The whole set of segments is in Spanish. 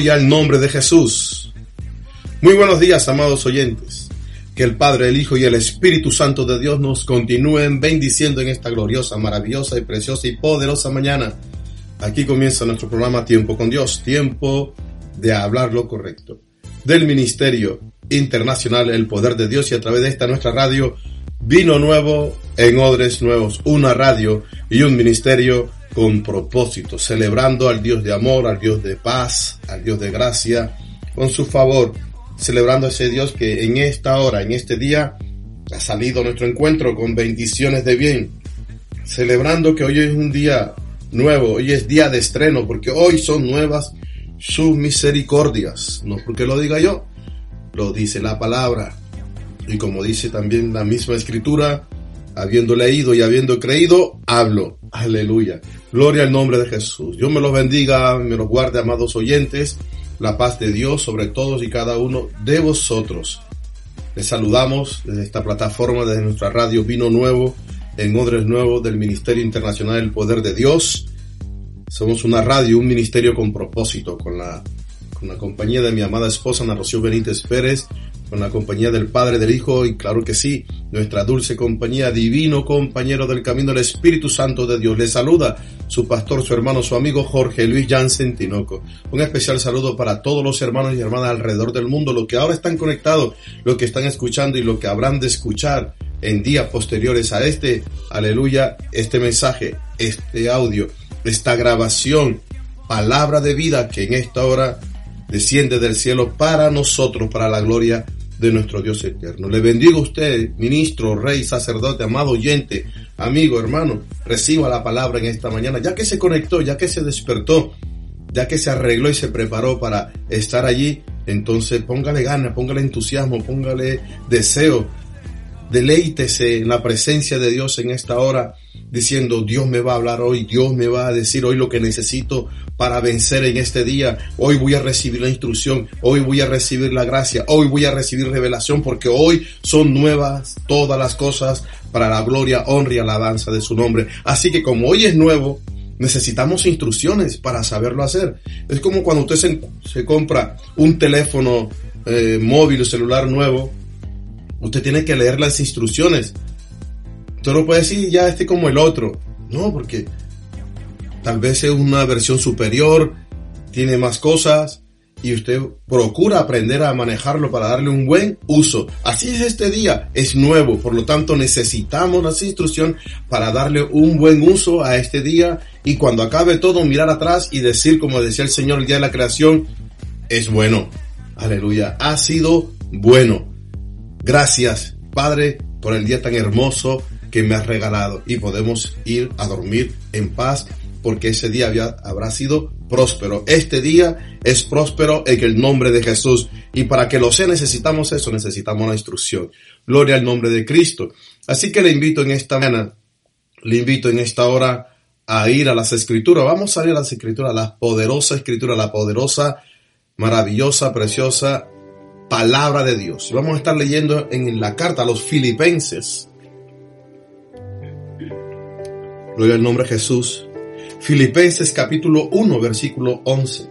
Gloria al nombre de Jesús. Muy buenos días, amados oyentes. Que el Padre, el Hijo y el Espíritu Santo de Dios nos continúen bendiciendo en esta gloriosa, maravillosa y preciosa y poderosa mañana. Aquí comienza nuestro programa Tiempo con Dios, tiempo de hablar lo correcto. Del Ministerio Internacional El Poder de Dios y a través de esta nuestra radio, Vino Nuevo en Odres Nuevos, una radio y un ministerio con propósito, celebrando al Dios de amor, al Dios de paz, al Dios de gracia, con su favor, celebrando a ese Dios que en esta hora, en este día, ha salido a nuestro encuentro con bendiciones de bien, celebrando que hoy es un día nuevo, hoy es día de estreno, porque hoy son nuevas sus misericordias, no porque lo diga yo, lo dice la palabra, y como dice también la misma escritura, habiendo leído y habiendo creído, hablo. Aleluya. Gloria al nombre de Jesús. Dios me los bendiga, me los guarde, amados oyentes. La paz de Dios sobre todos y cada uno de vosotros. Les saludamos desde esta plataforma, desde nuestra radio Vino Nuevo, en Odres Nuevo del Ministerio Internacional del Poder de Dios. Somos una radio, un ministerio con propósito, con la, con la compañía de mi amada esposa Ana Rocío Benítez Pérez, con la compañía del Padre, del Hijo y claro que sí, nuestra dulce compañía, divino compañero del camino del Espíritu Santo de Dios. Le saluda su pastor, su hermano, su amigo Jorge Luis Jansen Tinoco. Un especial saludo para todos los hermanos y hermanas alrededor del mundo, los que ahora están conectados, los que están escuchando y los que habrán de escuchar en días posteriores a este, aleluya, este mensaje, este audio, esta grabación, palabra de vida que en esta hora desciende del cielo para nosotros, para la gloria de nuestro Dios eterno. Le bendigo a usted, ministro, rey, sacerdote, amado oyente, amigo, hermano. Reciba la palabra en esta mañana, ya que se conectó, ya que se despertó, ya que se arregló y se preparó para estar allí. Entonces póngale ganas, póngale entusiasmo, póngale deseo. Deleítese en la presencia de Dios en esta hora, diciendo, Dios me va a hablar hoy, Dios me va a decir hoy lo que necesito para vencer en este día. Hoy voy a recibir la instrucción, hoy voy a recibir la gracia, hoy voy a recibir revelación porque hoy son nuevas todas las cosas para la gloria, honra y alabanza de su nombre. Así que como hoy es nuevo, necesitamos instrucciones para saberlo hacer. Es como cuando usted se, compra un teléfono eh, móvil o celular nuevo, usted tiene que leer las instrucciones. Usted no puede decir ya este como el otro. No, porque tal vez es una versión superior, tiene más cosas y usted procura aprender a manejarlo para darle un buen uso. Así es este día, es nuevo, por lo tanto necesitamos las instrucciones para darle un buen uso a este día y cuando acabe todo mirar atrás y decir como decía el Señor el día de la creación, es bueno. Aleluya, ha sido bueno. Gracias, Padre, por el día tan hermoso que me has regalado y podemos ir a dormir en paz porque ese día habrá sido próspero. Este día es próspero en el nombre de Jesús. Y para que lo sea necesitamos eso, necesitamos la instrucción. Gloria al nombre de Cristo. Así que le invito en esta mañana, le invito en esta hora a ir a las escrituras. Vamos a ir a las escrituras, la poderosa escritura, la poderosa, maravillosa, preciosa palabra de Dios. Vamos a estar leyendo en la carta a los filipenses. Gloria al nombre de Jesús. Filipenses capítulo 1, versículo 11.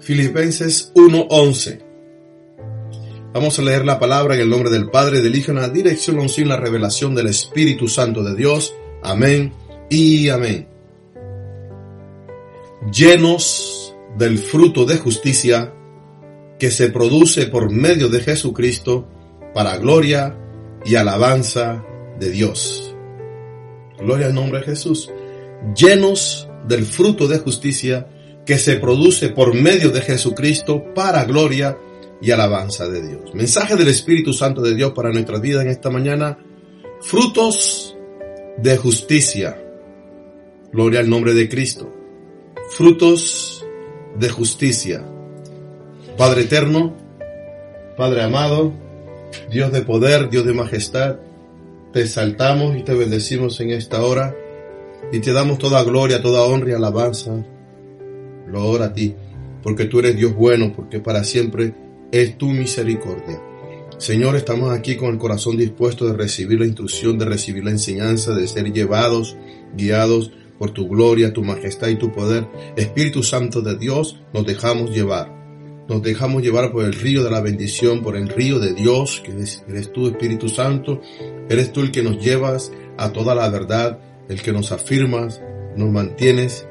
Filipenses 1:11. Vamos a leer la palabra en el nombre del Padre, del Hijo, en la dirección, en la revelación del Espíritu Santo de Dios. Amén y amén. Llenos del fruto de justicia que se produce por medio de Jesucristo, para gloria y alabanza de Dios. Gloria al nombre de Jesús. Llenos del fruto de justicia que se produce por medio de Jesucristo para gloria y alabanza de Dios. Mensaje del Espíritu Santo de Dios para nuestra vida en esta mañana. Frutos de justicia. Gloria al nombre de Cristo. Frutos de justicia. Padre eterno, Padre amado, Dios de poder, Dios de majestad, te exaltamos y te bendecimos en esta hora y te damos toda gloria, toda honra y alabanza. Lo a ti, porque tú eres Dios bueno, porque para siempre es tu misericordia. Señor, estamos aquí con el corazón dispuesto de recibir la instrucción, de recibir la enseñanza, de ser llevados, guiados por tu gloria, tu majestad y tu poder. Espíritu Santo de Dios, nos dejamos llevar. Nos dejamos llevar por el río de la bendición, por el río de Dios, que eres, tú, Espíritu Santo. Eres tú el que nos llevas a toda la verdad, el que nos afirmas, nos mantienes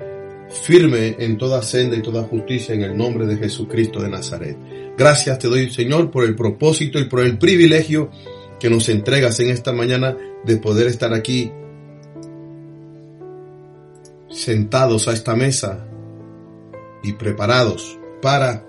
firme en toda senda y toda justicia en el nombre de Jesucristo de Nazaret. Gracias te doy, Señor, por el propósito y por el privilegio que nos entregas en esta mañana de poder estar aquí sentados a esta mesa y preparados para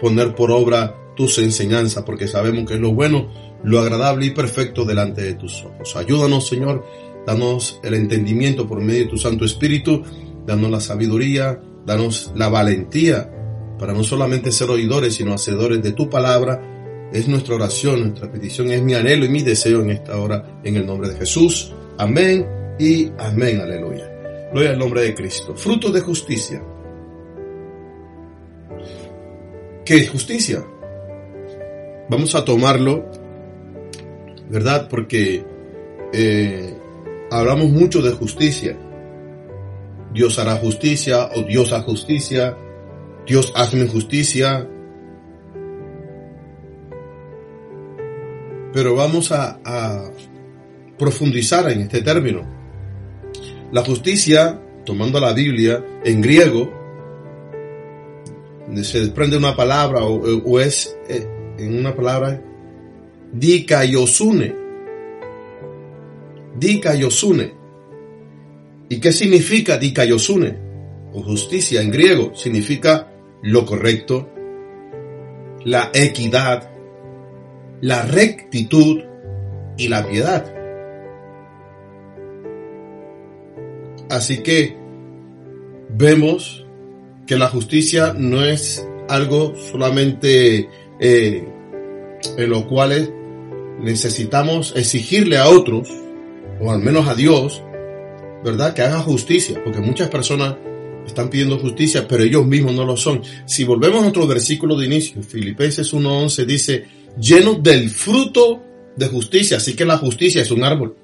poner por obra tus enseñanzas, porque sabemos que es lo bueno, lo agradable y perfecto delante de tus ojos. Ayúdanos, Señor, danos el entendimiento por medio de tu Santo Espíritu, danos la sabiduría, danos la valentía para no solamente ser oidores, sino hacedores de tu palabra. Es nuestra oración, nuestra petición, es mi anhelo y mi deseo en esta hora, en el nombre de Jesús. Amén y amén, aleluya. Gloria al nombre de Cristo. Fruto de justicia. ¿Qué es justicia? Vamos a tomarlo, ¿verdad? Porque eh, hablamos mucho de justicia. Dios hará justicia o Dios hará justicia. Dios hazme justicia. Pero vamos a, a profundizar en este término. La justicia, tomando la Biblia en griego, se desprende una palabra o, es eh, en una palabra dikaiosune. Dikaiosune. ¿Y qué significa dikaiosune? O justicia en griego significa lo correcto, la equidad, la rectitud y la piedad. Así que vemos que la justicia no es algo solamente eh, en lo cual necesitamos exigirle a otros, o al menos a Dios, ¿verdad? Que haga justicia, porque muchas personas están pidiendo justicia, pero ellos mismos no lo son. Si volvemos a otro versículo de inicio, Filipenses 1.11 dice, lleno del fruto de justicia, así que la justicia es un árbol.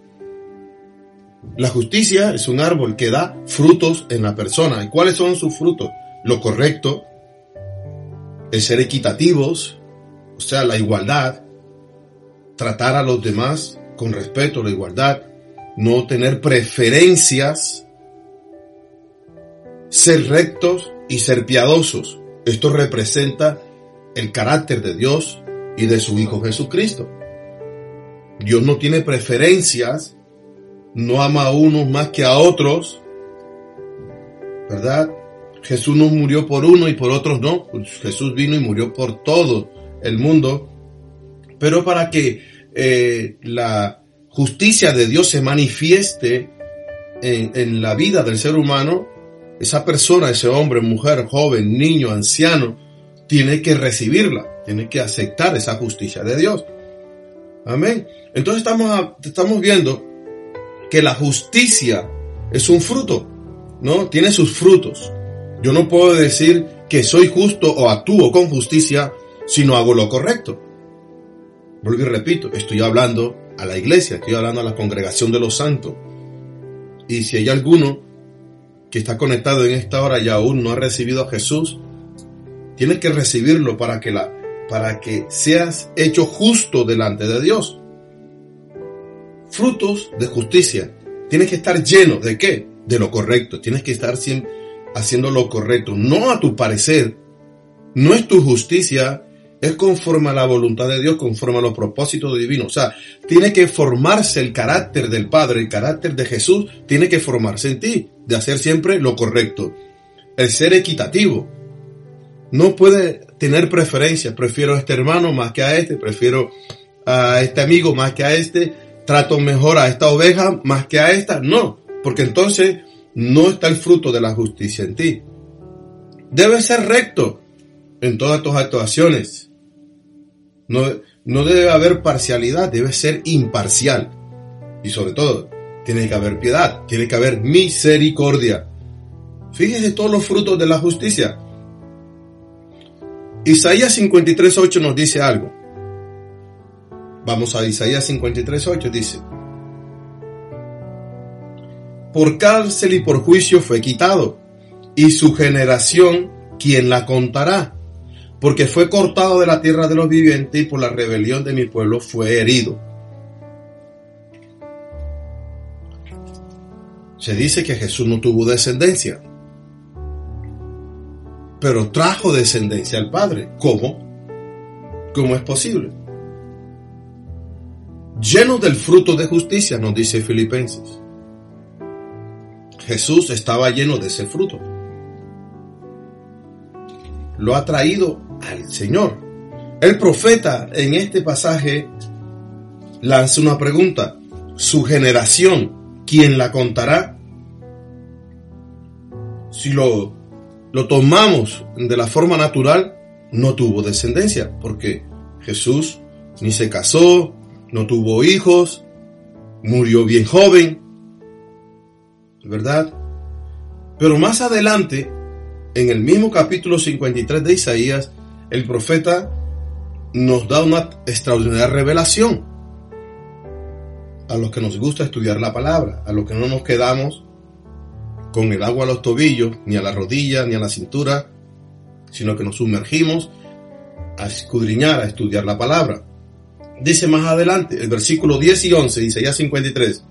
La justicia es un árbol que da frutos en la persona. ¿Y cuáles son sus frutos? Lo correcto, el ser equitativos, o sea, la igualdad, tratar a los demás con respeto, la igualdad, no tener preferencias, ser rectos y ser piadosos. Esto representa el carácter de Dios y de su Hijo Jesucristo. Dios no tiene preferencias no ama a unos más que a otros, ¿verdad? Jesús no murió por uno y por otros no. Jesús vino y murió por todo el mundo. Pero para que eh, la justicia de Dios se manifieste en, en la vida del ser humano, esa persona, ese hombre, mujer, joven, niño, anciano, tiene que recibirla, tiene que aceptar esa justicia de Dios. Amén. Entonces estamos, estamos viendo que la justicia es un fruto, ¿no? Tiene sus frutos. Yo no puedo decir que soy justo o actúo con justicia si no hago lo correcto. Vuelvo y repito, estoy hablando a la iglesia, estoy hablando a la congregación de los santos. Y si hay alguno que está conectado en esta hora y aún no ha recibido a Jesús, tienes que recibirlo para que la para que seas hecho justo delante de Dios frutos de justicia. Tienes que estar lleno de qué? De lo correcto. Tienes que estar siempre haciendo lo correcto, no a tu parecer. No es tu justicia, es conforme a la voluntad de Dios, conforme a los propósitos divinos. O sea, tiene que formarse el carácter del Padre, el carácter de Jesús, tiene que formarse en ti, de hacer siempre lo correcto. El ser equitativo. No puede tener preferencias, prefiero a este hermano más que a este, prefiero a este amigo más que a este, trato mejor a esta oveja más que a esta. No, porque entonces no está el fruto de la justicia en ti. Debe ser recto en todas tus actuaciones. No, no debe haber parcialidad, debe ser imparcial. Y sobre todo, tiene que haber piedad, tiene que haber misericordia. Fíjese todos los frutos de la justicia. Isaías 53.8 nos dice algo. Vamos a Isaías 53.8, dice, por cárcel y por juicio fue quitado, y su generación, ¿quién la contará? Porque fue cortado de la tierra de los vivientes y por la rebelión de mi pueblo fue herido. Se dice que Jesús no tuvo descendencia, pero trajo descendencia al Padre. ¿Cómo? ¿Cómo es posible? Lleno del fruto de justicia, nos dice Filipenses. Jesús estaba lleno de ese fruto. Lo ha traído al Señor. El profeta en este pasaje lanza una pregunta. ¿Su generación, quién la contará? Si lo, lo tomamos de la forma natural, no tuvo descendencia, porque Jesús ni se casó, no tuvo hijos, murió bien joven, ¿verdad? Pero más adelante, en el mismo capítulo 53 de Isaías, el profeta nos da una extraordinaria revelación a los que nos gusta estudiar la palabra, a los que no nos quedamos con el agua a los tobillos, ni a la rodilla, ni a la cintura, sino que nos sumergimos a escudriñar, a estudiar la palabra. Dice más adelante, el versículo 10 y 11, dice ya 53,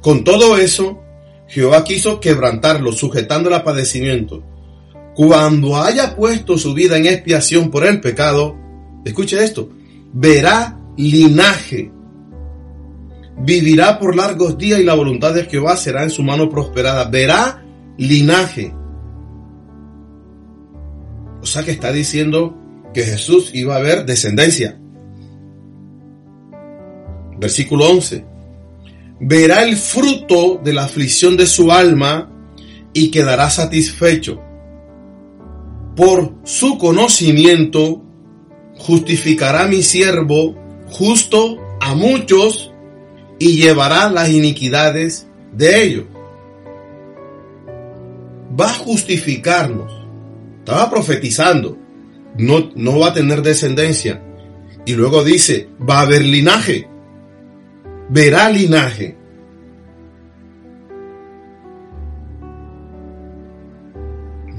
con todo eso, Jehová quiso quebrantarlo, sujetando a padecimiento. Cuando haya puesto su vida en expiación por el pecado, escuche esto, verá linaje, vivirá por largos días y la voluntad de Jehová será en su mano prosperada. Verá linaje. O sea que está diciendo que Jesús iba a ver descendencia. Versículo 11 verá el fruto de la aflicción de su alma y quedará satisfecho. Por su conocimiento justificará mi siervo justo a muchos y llevará las iniquidades de ellos. Va a justificarnos. Estaba profetizando. No, no va a tener descendencia. Y luego dice, va a haber linaje verá linaje.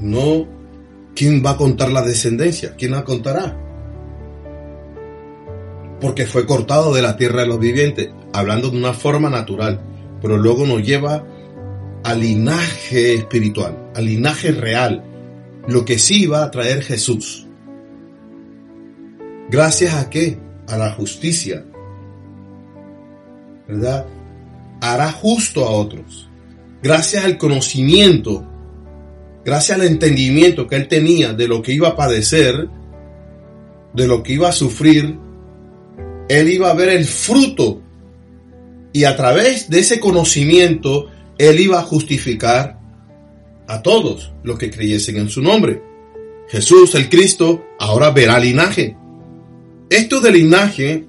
No, ¿quién va a contar la descendencia? ¿Quién la contará? Porque fue cortado de la tierra de los vivientes, hablando de una forma natural, pero luego nos lleva al linaje espiritual, al linaje real, lo que sí va a traer Jesús. Gracias a qué? A la justicia, ¿verdad? Hará justo a otros. Gracias al conocimiento, gracias al entendimiento que él tenía de lo que iba a padecer, de lo que iba a sufrir, él iba a ver el fruto y a través de ese conocimiento él iba a justificar a todos los que creyesen en su nombre. Jesús, el Cristo, ahora verá linaje. Esto de linaje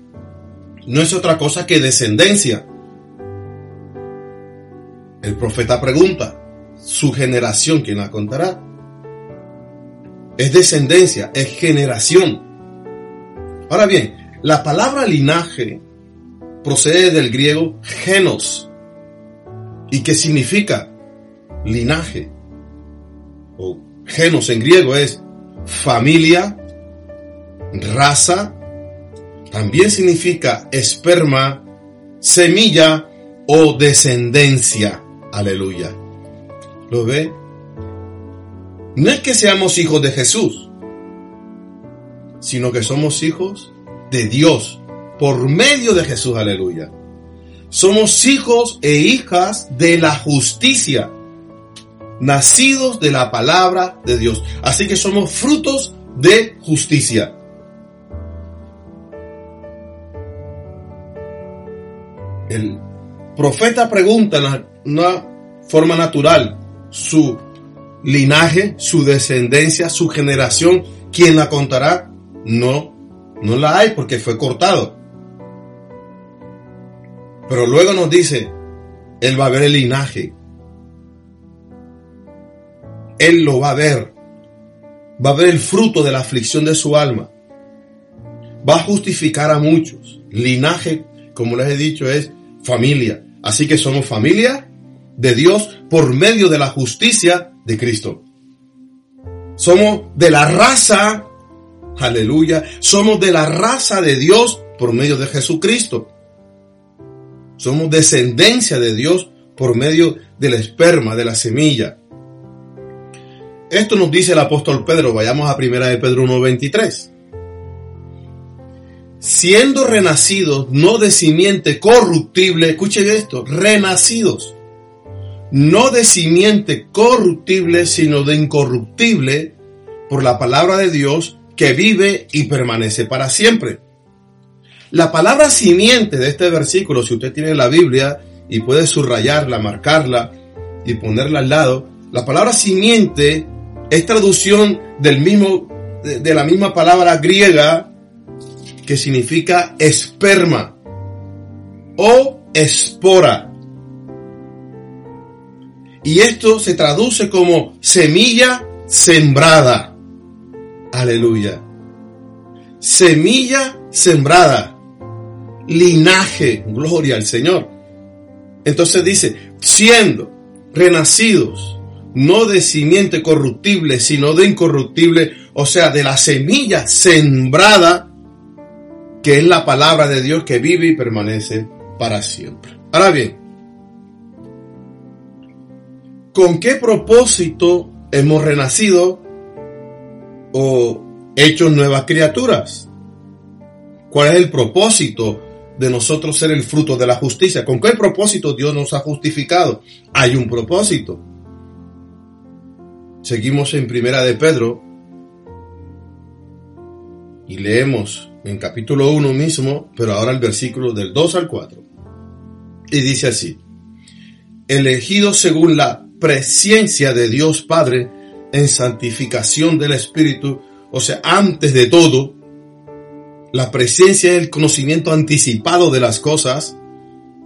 no es otra cosa que descendencia. El profeta pregunta, ¿su generación quién la contará? Es descendencia, es generación. Ahora bien, la palabra linaje procede del griego genos. ¿Y qué significa? Linaje. O genos en griego es familia, raza, también significa esperma, semilla o descendencia. Aleluya. ¿Lo ve? No es que seamos hijos de Jesús, sino que somos hijos de Dios por medio de Jesús. Aleluya. Somos hijos e hijas de la justicia, nacidos de la palabra de Dios. Así que somos frutos de justicia. El profeta pregunta en una forma natural su linaje, su descendencia, su generación, ¿quién la contará? No, no la hay porque fue cortado. Pero luego nos dice, Él va a ver el linaje. Él lo va a ver. Va a ver el fruto de la aflicción de su alma. va a justificar a muchos. Linaje, como les he dicho, es familia. Así que somos familia de Dios por medio de la justicia de Cristo. Somos de la raza, aleluya, somos de la raza de Dios por medio de Jesucristo. Somos descendencia de Dios por medio del esperma, de la semilla. Esto nos dice el apóstol Pedro, vayamos a primera de Pedro 1.23. Siendo renacidos, no de simiente corruptible, escuchen esto, renacidos, no de simiente corruptible, sino de incorruptible, por la palabra de Dios que vive y permanece para siempre. La palabra simiente de este versículo, si usted tiene la Biblia y puede subrayarla, marcarla y ponerla al lado, la palabra simiente es traducción del mismo, de, la misma palabra griega que significa esperma o espora. Y esto se traduce como semilla sembrada. Aleluya. Semilla sembrada linaje. Gloria al Señor. Entonces dice, siendo renacidos, no de simiente corruptible, sino de incorruptible, o sea, de la semilla sembrada, que es la palabra de Dios que vive y permanece para siempre. Ahora bien, ¿con qué propósito hemos renacido o hecho nuevas criaturas? ¿Cuál es el propósito de nosotros ser el fruto de la justicia. ¿Con qué propósito Dios nos ha justificado? Hay un propósito. Seguimos en Primera de Pedro y leemos en capítulo 1 mismo, pero ahora el versículo del 2 al 4. Y dice así, elegido según la presencia de Dios Padre en santificación del Espíritu, o sea, antes de todo, la presencia y el conocimiento anticipado de las cosas,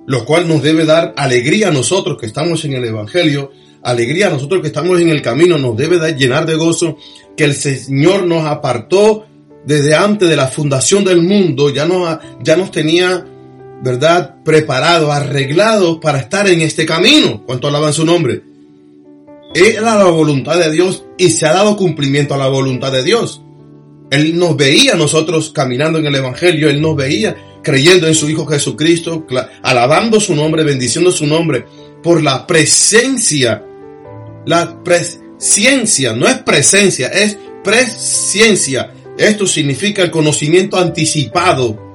lo cual nos debe dar alegría a nosotros que estamos en el Evangelio, alegría a nosotros que estamos en el camino, nos debe llenar de gozo que el Señor nos apartó desde antes de la fundación del mundo, ya nos, ya nos tenía, ¿verdad?, preparado, arreglado para estar en este camino. ¿Cuánto alaban su nombre? Era la voluntad de Dios y se ha dado cumplimiento a la voluntad de Dios. Él nos veía nosotros caminando en el Evangelio, Él nos veía creyendo en su Hijo Jesucristo, alabando su nombre, bendiciendo su nombre, por la presencia. La presencia, no es presencia, es presencia. Esto significa el conocimiento anticipado.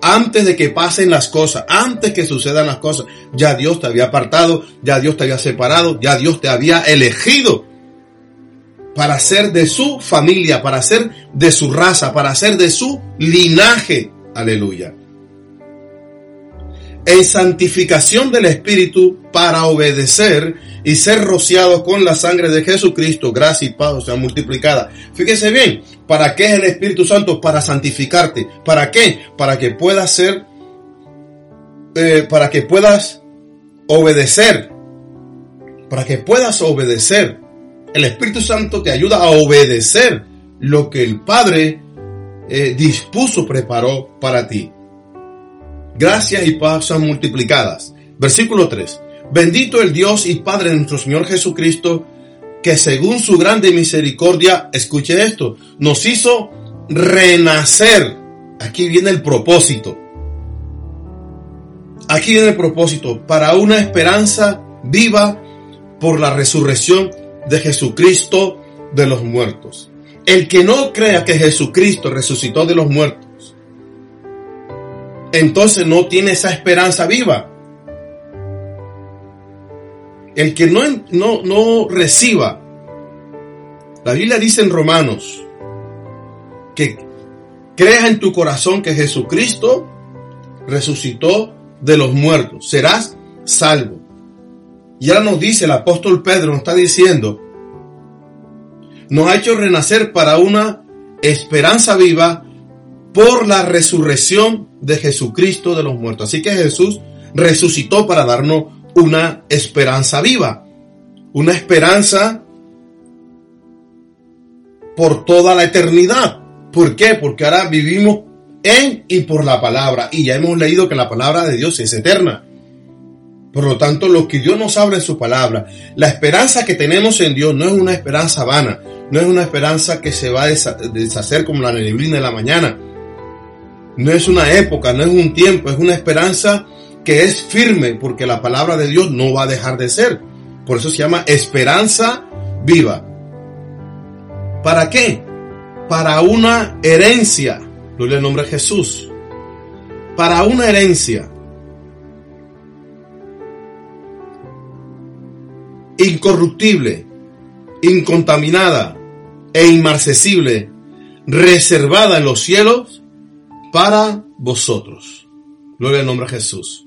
antes de que pasen las cosas, antes que sucedan las cosas, ya Dios te había apartado, ya Dios te había separado, ya Dios te había elegido para ser de su familia, para ser de su raza, para ser de su linaje. Aleluya. En santificación del Espíritu para obedecer y ser rociado con la sangre de Jesucristo, gracia y paz sea multiplicada. Fíjese bien, ¿para qué es el Espíritu Santo? Para santificarte. ¿Para qué? Para que puedas ser, eh, para que puedas obedecer. Para que puedas obedecer el Espíritu Santo te ayuda a obedecer lo que el Padre eh, dispuso, preparó para ti. Gracias y paz son multiplicadas. Versículo 3. Bendito el Dios y Padre de nuestro Señor Jesucristo, que según su grande misericordia, escuche esto, nos hizo renacer. Aquí viene el propósito. Aquí viene el propósito para una esperanza viva por la resurrección de Jesucristo de los muertos. El que no crea que Jesucristo resucitó de los muertos, entonces no tiene esa esperanza viva. El que no, no, no reciba, la Biblia dice en Romanos, que creas en tu corazón que Jesucristo resucitó de los muertos, serás salvo. Y ahora nos dice el apóstol Pedro, nos está diciendo, nos ha hecho renacer para una esperanza viva por la resurrección de Jesucristo de los muertos. Así que Jesús resucitó para darnos una esperanza viva, una esperanza por toda la eternidad. ¿Por qué? Porque ahora vivimos en y por la palabra. Y ya hemos leído que la palabra de Dios es eterna. Por lo tanto, lo que Dios nos habla en su palabra, la esperanza que tenemos en Dios no es una esperanza vana, no es una esperanza que se va a deshacer como la neblina de la mañana. No es una época, no es un tiempo, es una esperanza que es firme porque la palabra de Dios no va a dejar de ser. Por eso se llama esperanza viva. ¿Para qué? Para una herencia. Gloria al nombre de Jesús. Para una herencia. Incorruptible, incontaminada e inmarcesible, reservada en los cielos para vosotros. Gloria al nombre de Jesús.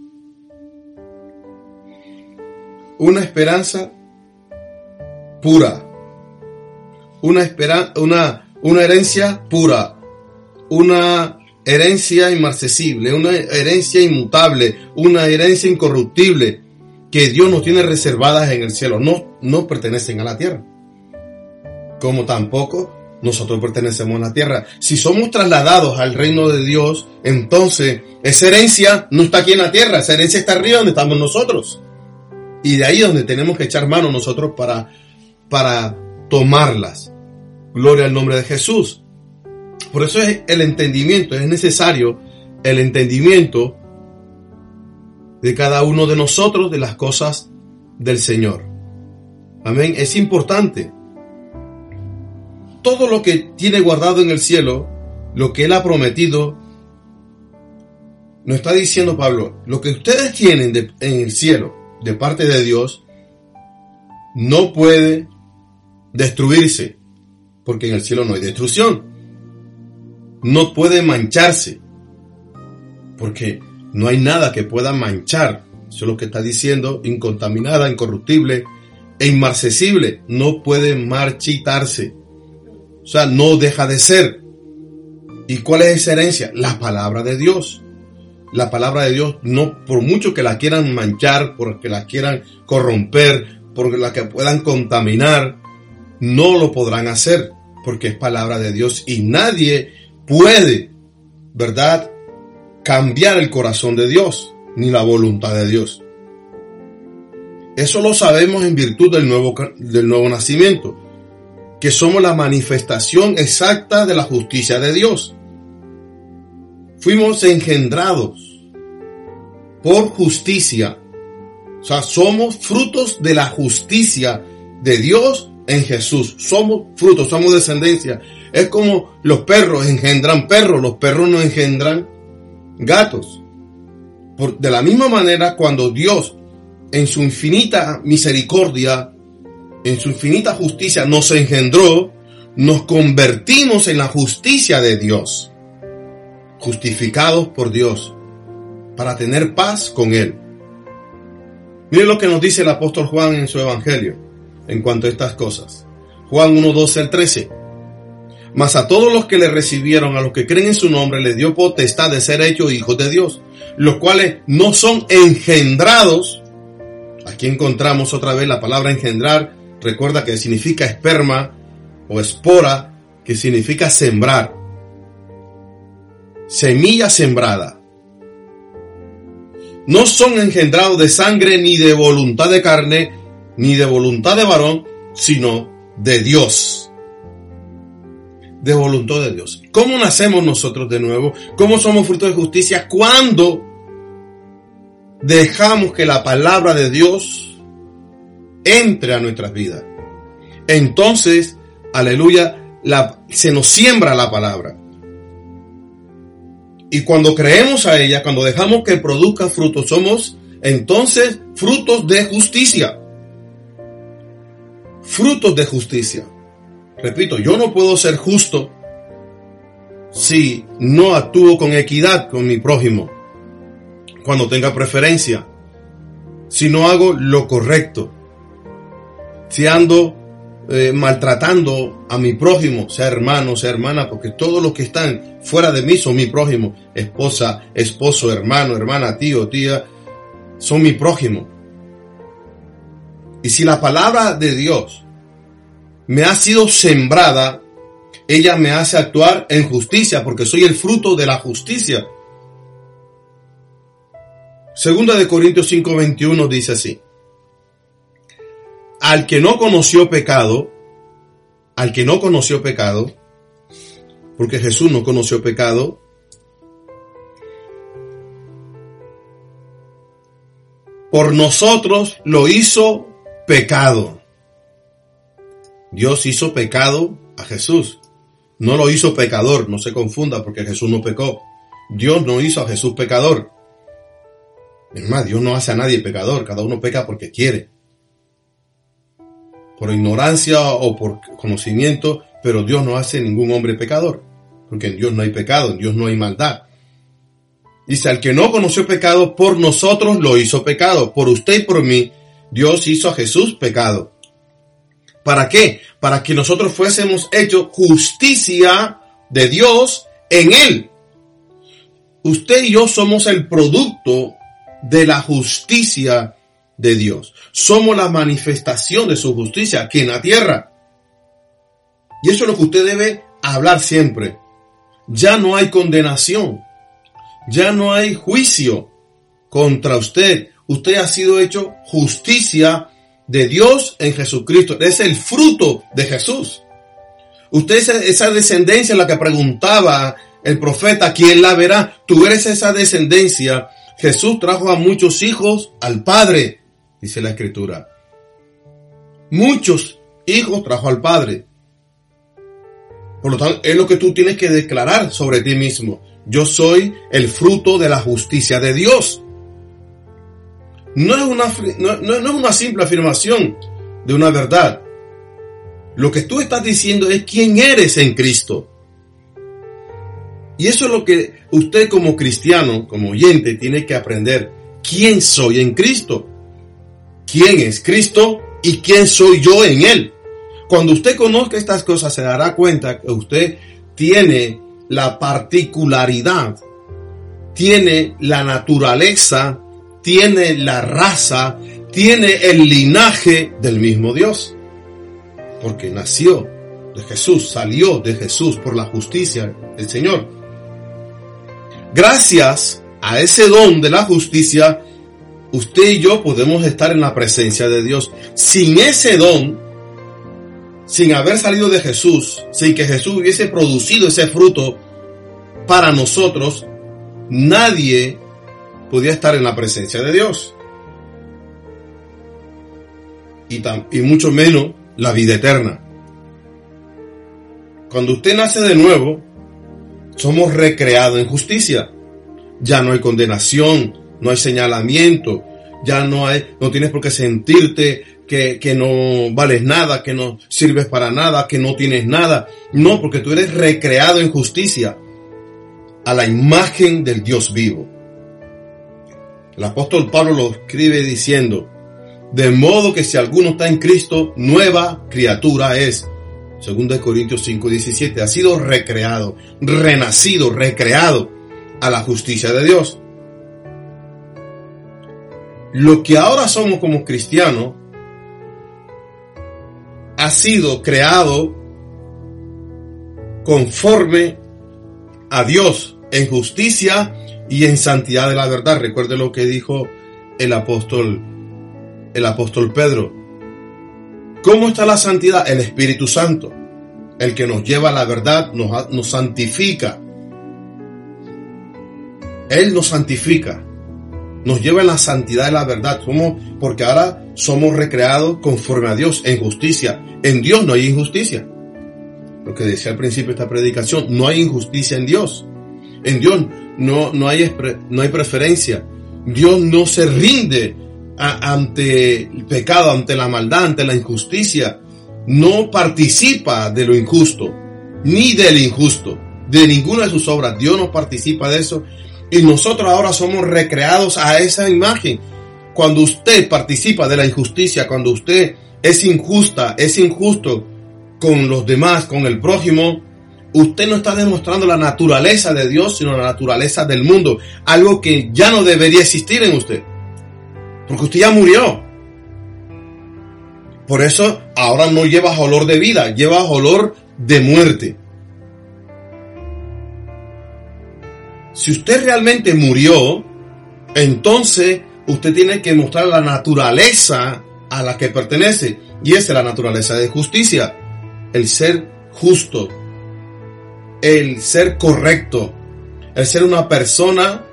Una esperanza pura. Una, una, una herencia pura. Una herencia inmarcesible, una herencia inmutable, una herencia incorruptible que Dios nos tiene reservadas en el cielo. No, no pertenecen a la tierra. Como tampoco nosotros pertenecemos a la tierra. Si somos trasladados al reino de Dios, entonces esa herencia no está aquí en la tierra, esa herencia está arriba donde estamos nosotros. Y de ahí donde tenemos que echar mano nosotros para, para tomarlas. Gloria al nombre de Jesús. Por eso es el entendimiento, es necesario el entendimiento de cada uno de nosotros de las cosas del Señor. Amén. Es importante todo lo que tiene guardado en el cielo, lo que Él ha prometido, nos está diciendo Pablo, lo que ustedes tienen en el cielo de parte de Dios, no puede destruirse, porque en el cielo no hay destrucción. No puede mancharse, porque no hay nada que pueda manchar. Eso es lo que está diciendo, incontaminada, incorruptible e inmarcesible. No puede marchitarse. O sea, no deja de ser. ¿Y cuál es esa herencia? La palabra de Dios. La palabra de Dios, no por mucho que la quieran manchar, porque la quieran corromper, porque la que puedan contaminar, no lo podrán hacer, porque es palabra de Dios y nadie puede, ¿verdad?, cambiar el corazón de Dios, ni la voluntad de Dios. Eso lo sabemos en virtud del nuevo, del nuevo nacimiento que somos la manifestación exacta de la justicia de Dios. Fuimos engendrados por justicia. O sea, somos frutos de la justicia de Dios en Jesús. Somos frutos, somos descendencia. Es como los perros engendran perros, los perros no engendran gatos. Por, de la misma manera, cuando Dios, en su infinita misericordia, en su infinita justicia nos engendró, nos convertimos en la justicia de Dios, justificados por Dios, para tener paz con Él. Miren lo que nos dice el apóstol Juan en su Evangelio en cuanto a estas cosas. Juan 1, 12 al 13. Mas a todos los que le recibieron, a los que creen en su nombre, les dio potestad de ser hechos hijos de Dios, los cuales no son engendrados. Aquí encontramos otra vez la palabra engendrar Recuerda que significa esperma o espora, que significa sembrar. Semilla sembrada. No son engendrados de sangre ni de voluntad de carne, ni de voluntad de varón, sino de Dios. De voluntad de Dios. ¿Cómo nacemos nosotros de nuevo? ¿Cómo somos fruto de justicia? Cuando dejamos que la palabra de Dios entre a nuestras vidas. Entonces, aleluya, se nos siembra la palabra. Y cuando creemos a ella, cuando dejamos que produzca frutos, somos entonces frutos de justicia. Frutos de justicia. Repito, yo no puedo ser justo si no actúo con equidad con mi prójimo, cuando tenga preferencia, si no hago lo correcto si ando eh, maltratando a mi prójimo, sea hermano, sea hermana, porque todos los que están fuera de mí son mi prójimo, esposa, esposo, hermano, hermana, tío, tía, son mi prójimo. Y si la palabra de Dios me ha sido sembrada, ella me hace actuar en justicia porque soy el fruto de la justicia. Segunda de Corintios 5:21 dice así. Al que no conoció pecado, al que no conoció pecado, porque Jesús no conoció pecado, por nosotros lo hizo pecado. Dios hizo pecado a Jesús. No lo hizo pecador, no se confunda porque Jesús no pecó. Dios no hizo a Jesús pecador. Es Dios no hace a nadie pecador, cada uno peca porque quiere. Por ignorancia o por conocimiento, pero Dios no hace ningún hombre pecador, porque en Dios no hay pecado, en Dios no hay maldad. Dice, al que no conoció pecado, por nosotros lo hizo pecado. Por usted y por mí, Dios hizo a Jesús pecado. ¿Para qué? Para que nosotros fuésemos hechos justicia de Dios en Él. Usted y yo somos el producto de la justicia de Dios. Somos la manifestación de su justicia aquí en la tierra. Y eso es lo que usted debe hablar siempre. Ya no hay condenación ya no hay juicio contra usted. Usted ha sido hecho justicia de Dios en Jesucristo. Es el fruto de Jesús. Usted es esa descendencia en la que preguntaba el profeta, ¿quién la verá? Tú eres esa descendencia. Jesús trajo a muchos hijos al Padre, dice la Escritura. Muchos hijos trajo al Padre. Por lo tanto, es lo que tú tienes que declarar sobre ti mismo. Yo soy el fruto de la justicia de Dios. No es una, no, es una simple afirmación de una verdad. Lo que tú estás diciendo es quién eres en Cristo. Y eso es lo que usted como cristiano, como oyente, tiene que aprender. ¿Quién soy en Cristo? ¿Quién es Cristo y quién soy yo en Él? Cuando usted conozca estas cosas se dará cuenta que usted tiene la particularidad, tiene la naturaleza, tiene la raza, tiene el linaje del mismo Dios. Porque nació de Jesús, salió de Jesús por la justicia del Señor. Gracias a ese don de la justicia, usted y yo podemos estar en la presencia de Dios. Sin ese don, sin haber salido de Jesús, sin que Jesús hubiese producido ese fruto para nosotros, nadie podía estar en la presencia de Dios. Y, y mucho menos la vida eterna. Cuando usted nace de nuevo, somos recreados en justicia. Ya no hay condenación, no hay señalamiento, ya no hay, no tienes por qué sentirte que, no vales nada, que no sirves para nada, que no tienes nada. No, porque tú eres recreado en justicia a la imagen del Dios vivo. El apóstol Pablo lo escribe diciendo, de modo que si alguno está en Cristo, nueva criatura es. Segundo de Corintios 5, 17, ha sido recreado, renacido, recreado a la justicia de Dios. Lo que ahora somos como cristianos ha sido creado conforme a Dios en justicia y en santidad de la verdad. Recuerde lo que dijo el apóstol, el apóstol Pedro. ¿Cómo está la santidad? El Espíritu Santo, el que nos lleva a la verdad, nos, nos santifica. Él nos santifica nos lleva en la santidad de la verdad. Somos, porque ahora somos recreados conforme a Dios, en justicia. En Dios no hay injusticia. Lo que decía al principio esta predicación, no hay injusticia en Dios. En Dios no, no, hay, no hay preferencia. Dios no se rinde ante el pecado, ante la maldad, ante la injusticia. No participa de lo injusto, ni del injusto, de ninguna de sus obras. Dios no participa de eso y nosotros ahora somos recreados a esa imagen. Cuando usted participa de la injusticia, cuando usted es injusta, es injusto con los demás, con el prójimo, usted no está demostrando la naturaleza de Dios, sino la naturaleza del mundo. Algo que ya no debería existir en usted. Porque usted ya murió. Por eso ahora no lleva olor de vida, lleva olor de muerte. Si usted realmente murió, entonces usted tiene que mostrar la naturaleza a la que pertenece. Y esa es la naturaleza de justicia. El ser justo. El ser correcto. El ser una persona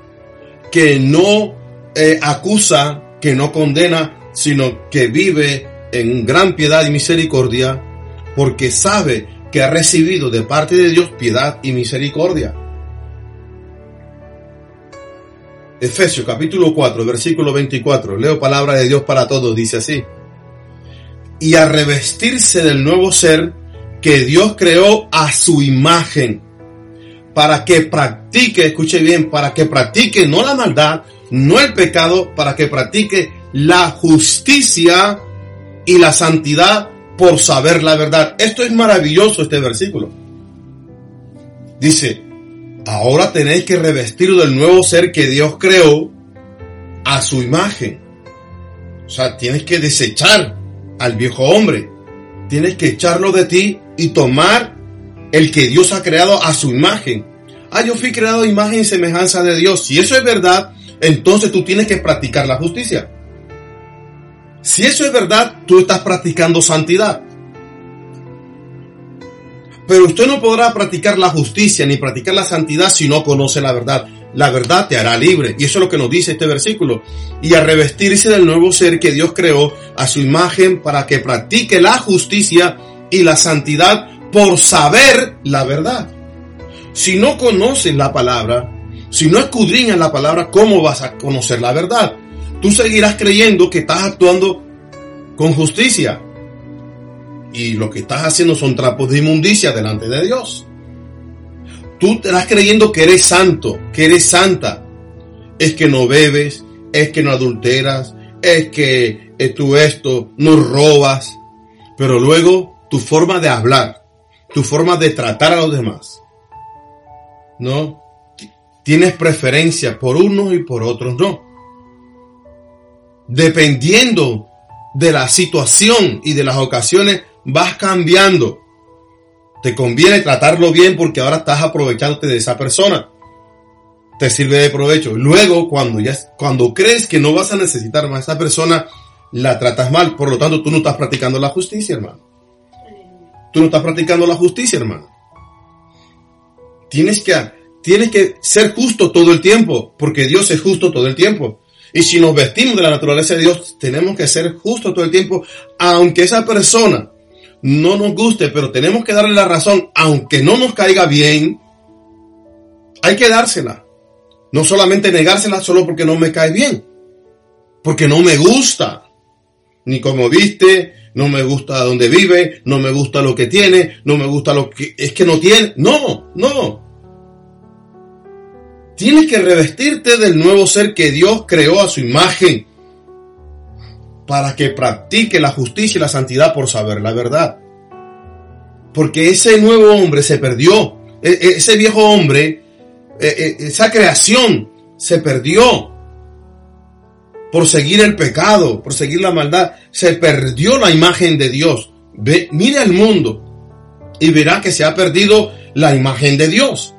que no eh, acusa, que no condena, sino que vive en gran piedad y misericordia porque sabe que ha recibido de parte de Dios piedad y misericordia. Efesios capítulo 4, versículo 24. Leo palabra de Dios para todos. Dice así. Y a revestirse del nuevo ser que Dios creó a su imagen. Para que practique, escuche bien, para que practique no la maldad, no el pecado, para que practique la justicia y la santidad por saber la verdad. Esto es maravilloso este versículo. Dice, Ahora tenéis que revestir del nuevo ser que Dios creó a su imagen. O sea, tienes que desechar al viejo hombre. Tienes que echarlo de ti y tomar el que Dios ha creado a su imagen. Ah, yo fui creado a imagen y semejanza de Dios. Si eso es verdad, entonces tú tienes que practicar la justicia. Si eso es verdad, tú estás practicando santidad. Pero usted no podrá practicar la justicia ni practicar la santidad si no conoce la verdad. La verdad te hará libre. Y eso es lo que nos dice este versículo. Y a revestirse del nuevo ser que Dios creó a su imagen para que practique la justicia y la santidad por saber la verdad. Si no conoces la palabra, si no escudriñas la palabra, ¿cómo vas a conocer la verdad? Tú seguirás creyendo que estás actuando con justicia, y lo que estás haciendo son trapos de inmundicia delante de Dios. Tú estás creyendo que eres santo, que eres santa. Es que no bebes, es que no adulteras, es que tú esto, no robas. Pero luego tu forma de hablar, tu forma de tratar a los demás, ¿no? Tienes preferencia por unos y por otros no. Dependiendo de la situación y de las ocasiones, vas cambiando. Te conviene tratarlo bien porque ahora estás aprovechándote de esa persona. Te sirve de provecho. Luego, cuando ya, cuando crees que no vas a necesitar más a esa persona, la tratas mal. Por lo tanto, tú no estás practicando la justicia, hermano. Tú no estás practicando la justicia, hermano. Tienes que, tienes que ser justo todo el tiempo, porque Dios es justo todo el tiempo. Y si nos vestimos de la naturaleza de Dios, tenemos que ser justos todo el tiempo, aunque esa persona no nos guste, pero tenemos que darle la razón, aunque no nos caiga bien, hay que dársela. No solamente negársela solo porque no me cae bien, porque no me gusta, ni como viste, no me gusta donde vive, no me gusta lo que tiene, no me gusta lo que es que no tiene. No, no. Tienes que revestirte del nuevo ser que Dios creó a su imagen para que practique la justicia y la santidad por saber la verdad. Porque ese nuevo hombre se perdió. E, e, ese viejo hombre, e, esa creación se perdió por seguir el pecado, por seguir la maldad. Se perdió la imagen de Dios. Ve, mire al mundo y verá que se ha perdido la imagen de Dios.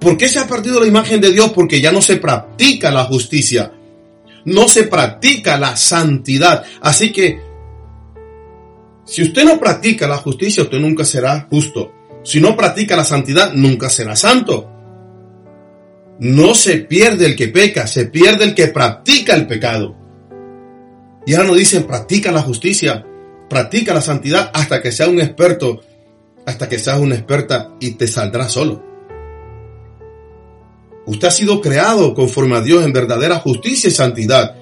¿Por qué se ha perdido la imagen de Dios? Porque ya no se practica la justicia no se practica la santidad. Así que, si usted no practica la justicia, usted nunca será justo. Si no practica la santidad, nunca será santo. No se pierde el que peca, se pierde el que practica el pecado. Y ahora nos dicen, practica la justicia, practica la santidad hasta que seas un experto, hasta que seas una experta y te saldrá solo. Usted ha sido creado conforme a Dios en verdadera justicia y santidad.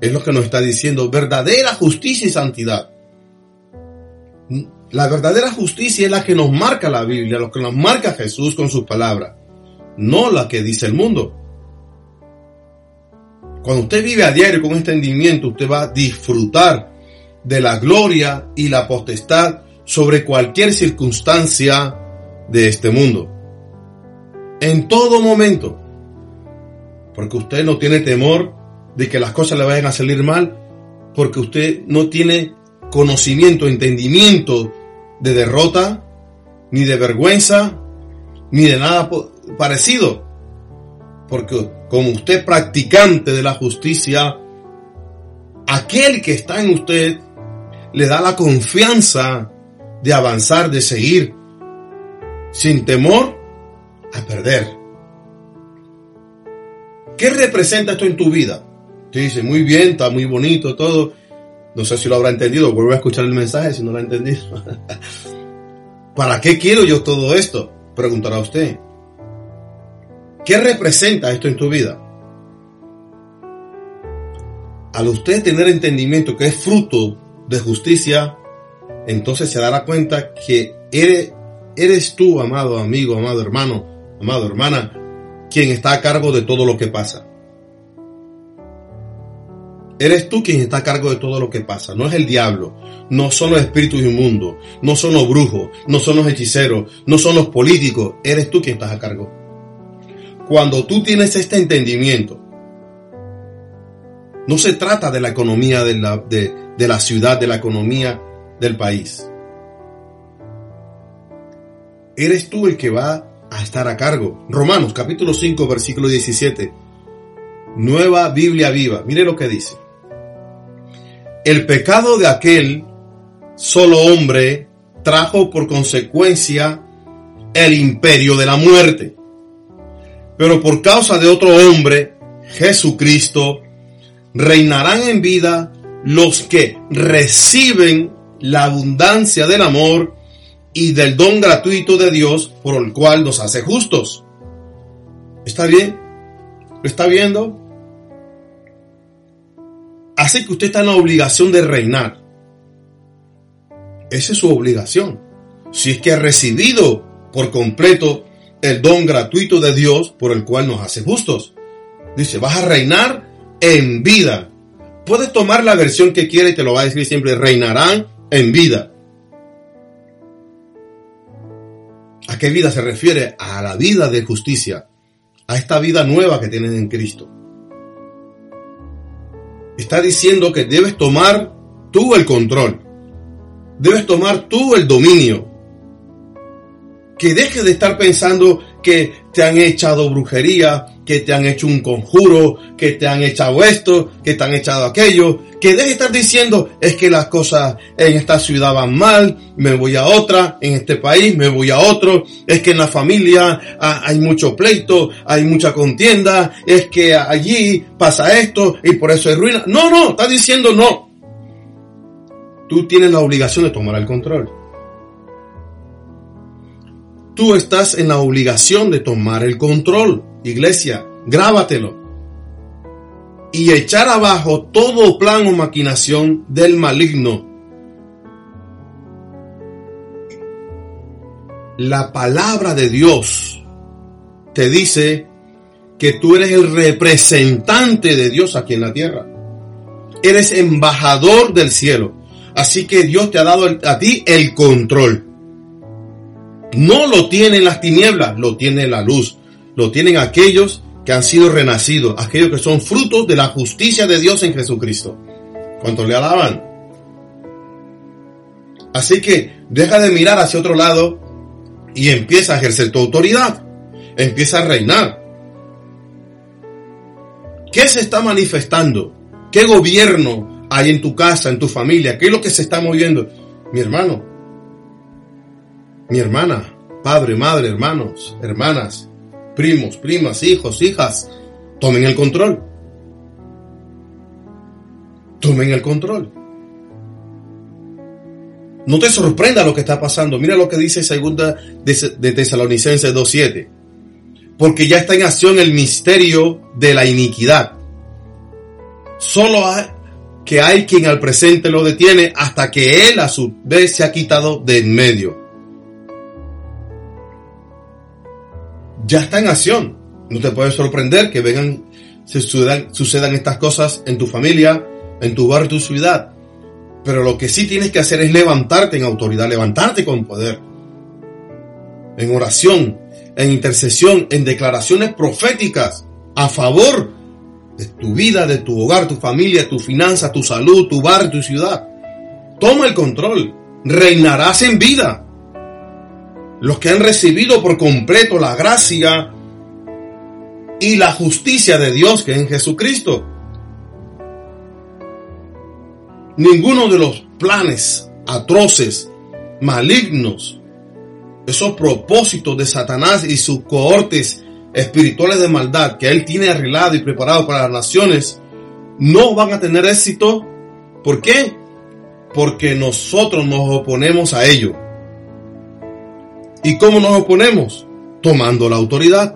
Es lo que nos está diciendo, verdadera justicia y santidad. La verdadera justicia es la que nos marca la Biblia, lo que nos marca Jesús con sus palabras, no la que dice el mundo. Cuando usted vive a diario con entendimiento, usted va a disfrutar de la gloria y la potestad sobre cualquier circunstancia de este mundo. En todo momento. Porque usted no tiene temor de que las cosas le vayan a salir mal. Porque usted no tiene conocimiento, entendimiento de derrota, ni de vergüenza, ni de nada parecido. Porque como usted practicante de la justicia, aquel que está en usted le da la confianza de avanzar, de seguir, sin temor a perder. ¿Qué representa esto en tu vida? Te dice, muy bien, está muy bonito todo. No sé si lo habrá entendido, vuelvo a escuchar el mensaje si no lo ha entendido. ¿Para qué quiero yo todo esto? Preguntará usted. ¿Qué representa esto en tu vida? Al usted tener entendimiento que es fruto de justicia, entonces se dará cuenta que eres, eres tú, amado amigo, amado hermano, amado hermana, quien está a cargo de todo lo que pasa. Eres tú quien está a cargo de todo lo que pasa, no es el diablo, no son los espíritus inmundos, no son los brujos, no son los hechiceros, no son los políticos, eres tú quien estás a cargo. Cuando tú tienes este entendimiento, no se trata de la economía de la, de, de la ciudad, de la economía del país. Eres tú el que va a estar a cargo. Romanos capítulo 5 versículo 17. Nueva Biblia viva. Mire lo que dice. El pecado de aquel solo hombre trajo por consecuencia el imperio de la muerte. Pero por causa de otro hombre, Jesucristo, reinarán en vida los que reciben la abundancia del amor y del don gratuito de Dios por el cual nos hace justos. ¿Está bien? ¿Lo está viendo? Así que usted está en la obligación de reinar. Esa es su obligación. Si es que ha recibido por completo el don gratuito de Dios por el cual nos hace justos. Dice, vas a reinar en vida. Puedes tomar la versión que quiera y te lo va a decir siempre, reinarán en vida. ¿A qué vida se refiere? A la vida de justicia, a esta vida nueva que tienes en Cristo. Está diciendo que debes tomar tú el control, debes tomar tú el dominio, que dejes de estar pensando que te han echado brujería, que te han hecho un conjuro, que te han echado esto, que te han echado aquello, que dejes de estar diciendo es que las cosas en esta ciudad van mal, me voy a otra, en este país me voy a otro, es que en la familia ah, hay mucho pleito, hay mucha contienda, es que allí pasa esto y por eso hay ruina. No, no, está diciendo no. Tú tienes la obligación de tomar el control. Tú estás en la obligación de tomar el control. Iglesia, grábatelo. Y echar abajo todo plan o maquinación del maligno. La palabra de Dios te dice que tú eres el representante de Dios aquí en la tierra. Eres embajador del cielo. Así que Dios te ha dado a ti el control. No lo tienen las tinieblas, lo tiene la luz. Lo tienen aquellos que han sido renacidos, aquellos que son frutos de la justicia de Dios en Jesucristo. ¿Cuántos le alaban? Así que deja de mirar hacia otro lado y empieza a ejercer tu autoridad. Empieza a reinar. ¿Qué se está manifestando? ¿Qué gobierno hay en tu casa, en tu familia? ¿Qué es lo que se está moviendo? Mi hermano, mi hermana, padre, madre, hermanos, hermanas, primos, primas, hijos, hijas, tomen el control. Tomen el control. No te sorprenda lo que está pasando. Mira lo que dice segunda de Tesalonicenses 2.7. Porque ya está en acción el misterio de la iniquidad. Solo hay, que hay quien al presente lo detiene hasta que él a su vez se ha quitado de en medio. Ya está en acción. No te puede sorprender que vengan, sucedan, estas cosas en tu familia, en tu barrio, tu ciudad. Pero lo que sí tienes que hacer es levantarte en autoridad, levantarte con poder. En oración, en intercesión, en declaraciones proféticas a favor de tu vida, de tu hogar, tu familia, tu finanza, tu salud, tu barrio, tu ciudad. Toma el control. Reinarás en vida los que han recibido por completo la gracia y la justicia de Dios que es en Jesucristo. Ninguno de los planes atroces, malignos, esos propósitos de Satanás y sus cohortes espirituales de maldad que él tiene arreglado y preparado para las naciones, no van a tener éxito. ¿Por qué? Porque nosotros nos oponemos a ello. ¿Y cómo nos oponemos? Tomando la autoridad.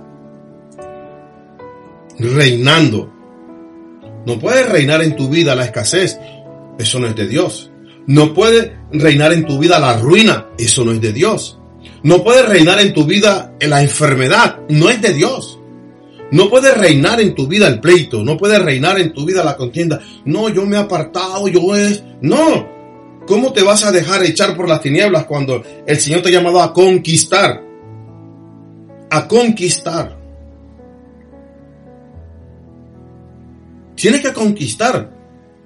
Reinando. No puede reinar en tu vida la escasez. Eso no es de Dios. No puede reinar en tu vida la ruina. Eso no es de Dios. No puede reinar en tu vida la enfermedad. No es de Dios. No puede reinar en tu vida el pleito. No puede reinar en tu vida la contienda. No, yo me he apartado. Yo es. No. ¿Cómo te vas a dejar echar por las tinieblas cuando el Señor te ha llamado a conquistar? A conquistar. Tienes que conquistar.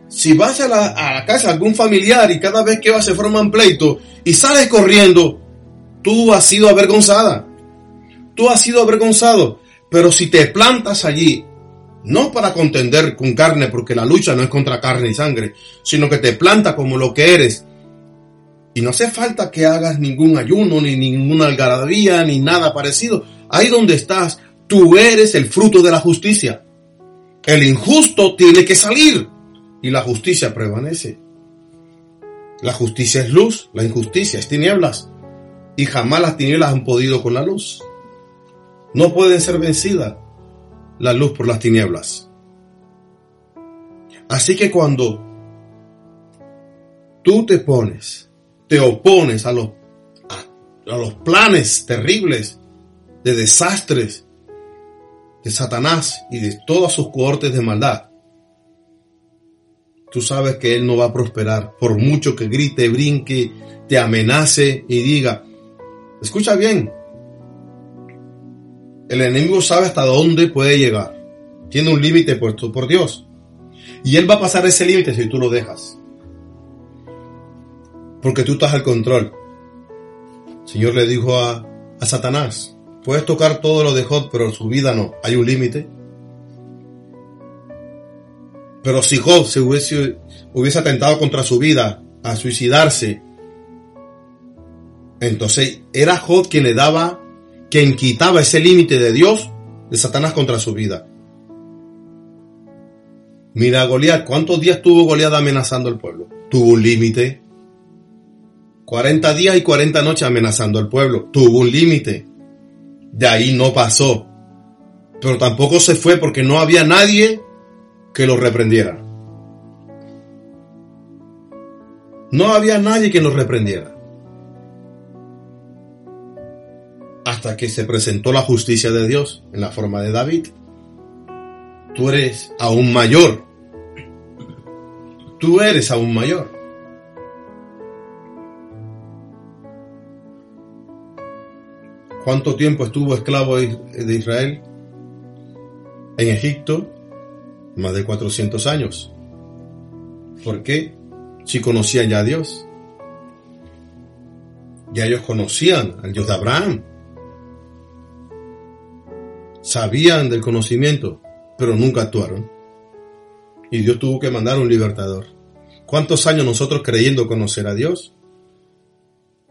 Si vas a la, casa de algún familiar y cada vez que vas se forman pleito y sales corriendo, tú has sido avergonzada. Tú has sido avergonzado. Pero si te plantas allí, no para contender con carne, porque la lucha no es contra carne y sangre, sino que te planta como lo que eres. Y no hace falta que hagas ningún ayuno, ni ninguna algarabía, ni nada parecido. Ahí donde estás, tú eres el fruto de la justicia. El injusto tiene que salir y la justicia prevalece. La justicia es luz, la injusticia es tinieblas. Y jamás las tinieblas han podido con la luz. No pueden ser vencidas la luz por las tinieblas. Así que cuando tú te pones, te opones a los, a, los planes terribles de desastres de Satanás y de todas sus cohortes de maldad, tú sabes que él no va a prosperar por mucho que grite, brinque, te amenace y diga, escucha bien, el enemigo sabe hasta dónde puede llegar. Tiene un límite puesto por Dios. Y él va a pasar ese límite si tú lo dejas. Porque tú estás al control. El Señor le dijo a, a Satanás, puedes tocar todo lo de Job, pero su vida no. Hay un límite. Pero si Job se hubiese, hubiese atentado contra su vida, a suicidarse, entonces era Job quien le daba quien quitaba ese límite de Dios, de Satanás contra su vida. Mira Goliat, ¿cuántos días tuvo Goliat amenazando al pueblo? Tuvo un límite. 40 días y 40 noches amenazando al pueblo. Tuvo un límite. De ahí no pasó. Pero tampoco se fue porque no había nadie que lo reprendiera. No había nadie que lo reprendiera. Hasta que se presentó la justicia de Dios en la forma de David. Tú eres aún mayor. Tú eres aún mayor. ¿Cuánto tiempo estuvo esclavo de Israel? En Egipto, más de 400 años. ¿Por qué? Si conocían ya a Dios. Ya ellos conocían al Dios de Abraham, sabían del conocimiento, pero nunca actuaron. Y Dios tuvo que mandar un libertador. ¿Cuántos años nosotros creyendo conocer a Dios?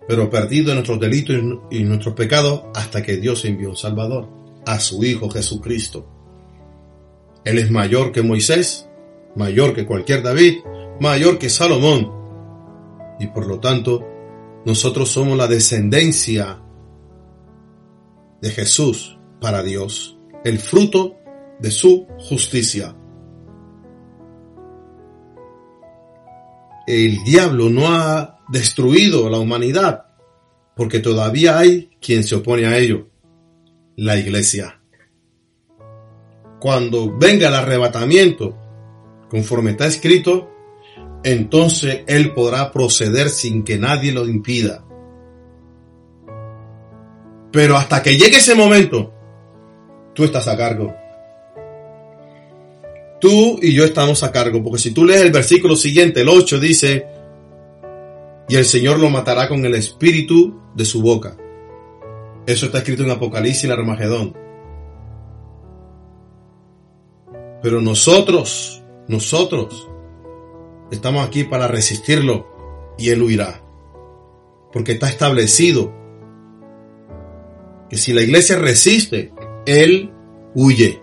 Pero perdido en nuestros delitos y nuestros pecados hasta que Dios envió un Salvador, a su Hijo Jesucristo. Él es mayor que Moisés, mayor que cualquier David, mayor que Salomón. Y por lo tanto, nosotros somos la descendencia de Jesús, para Dios, el fruto de su justicia. El diablo no ha destruido a la humanidad porque todavía hay quien se opone a ello, la iglesia. Cuando venga el arrebatamiento, conforme está escrito, entonces él podrá proceder sin que nadie lo impida. Pero hasta que llegue ese momento, tú estás a cargo. Tú y yo estamos a cargo, porque si tú lees el versículo siguiente, el 8, dice, y el Señor lo matará con el espíritu de su boca. Eso está escrito en Apocalipsis y en Armagedón. Pero nosotros, nosotros, estamos aquí para resistirlo y él huirá. Porque está establecido que si la iglesia resiste, él huye.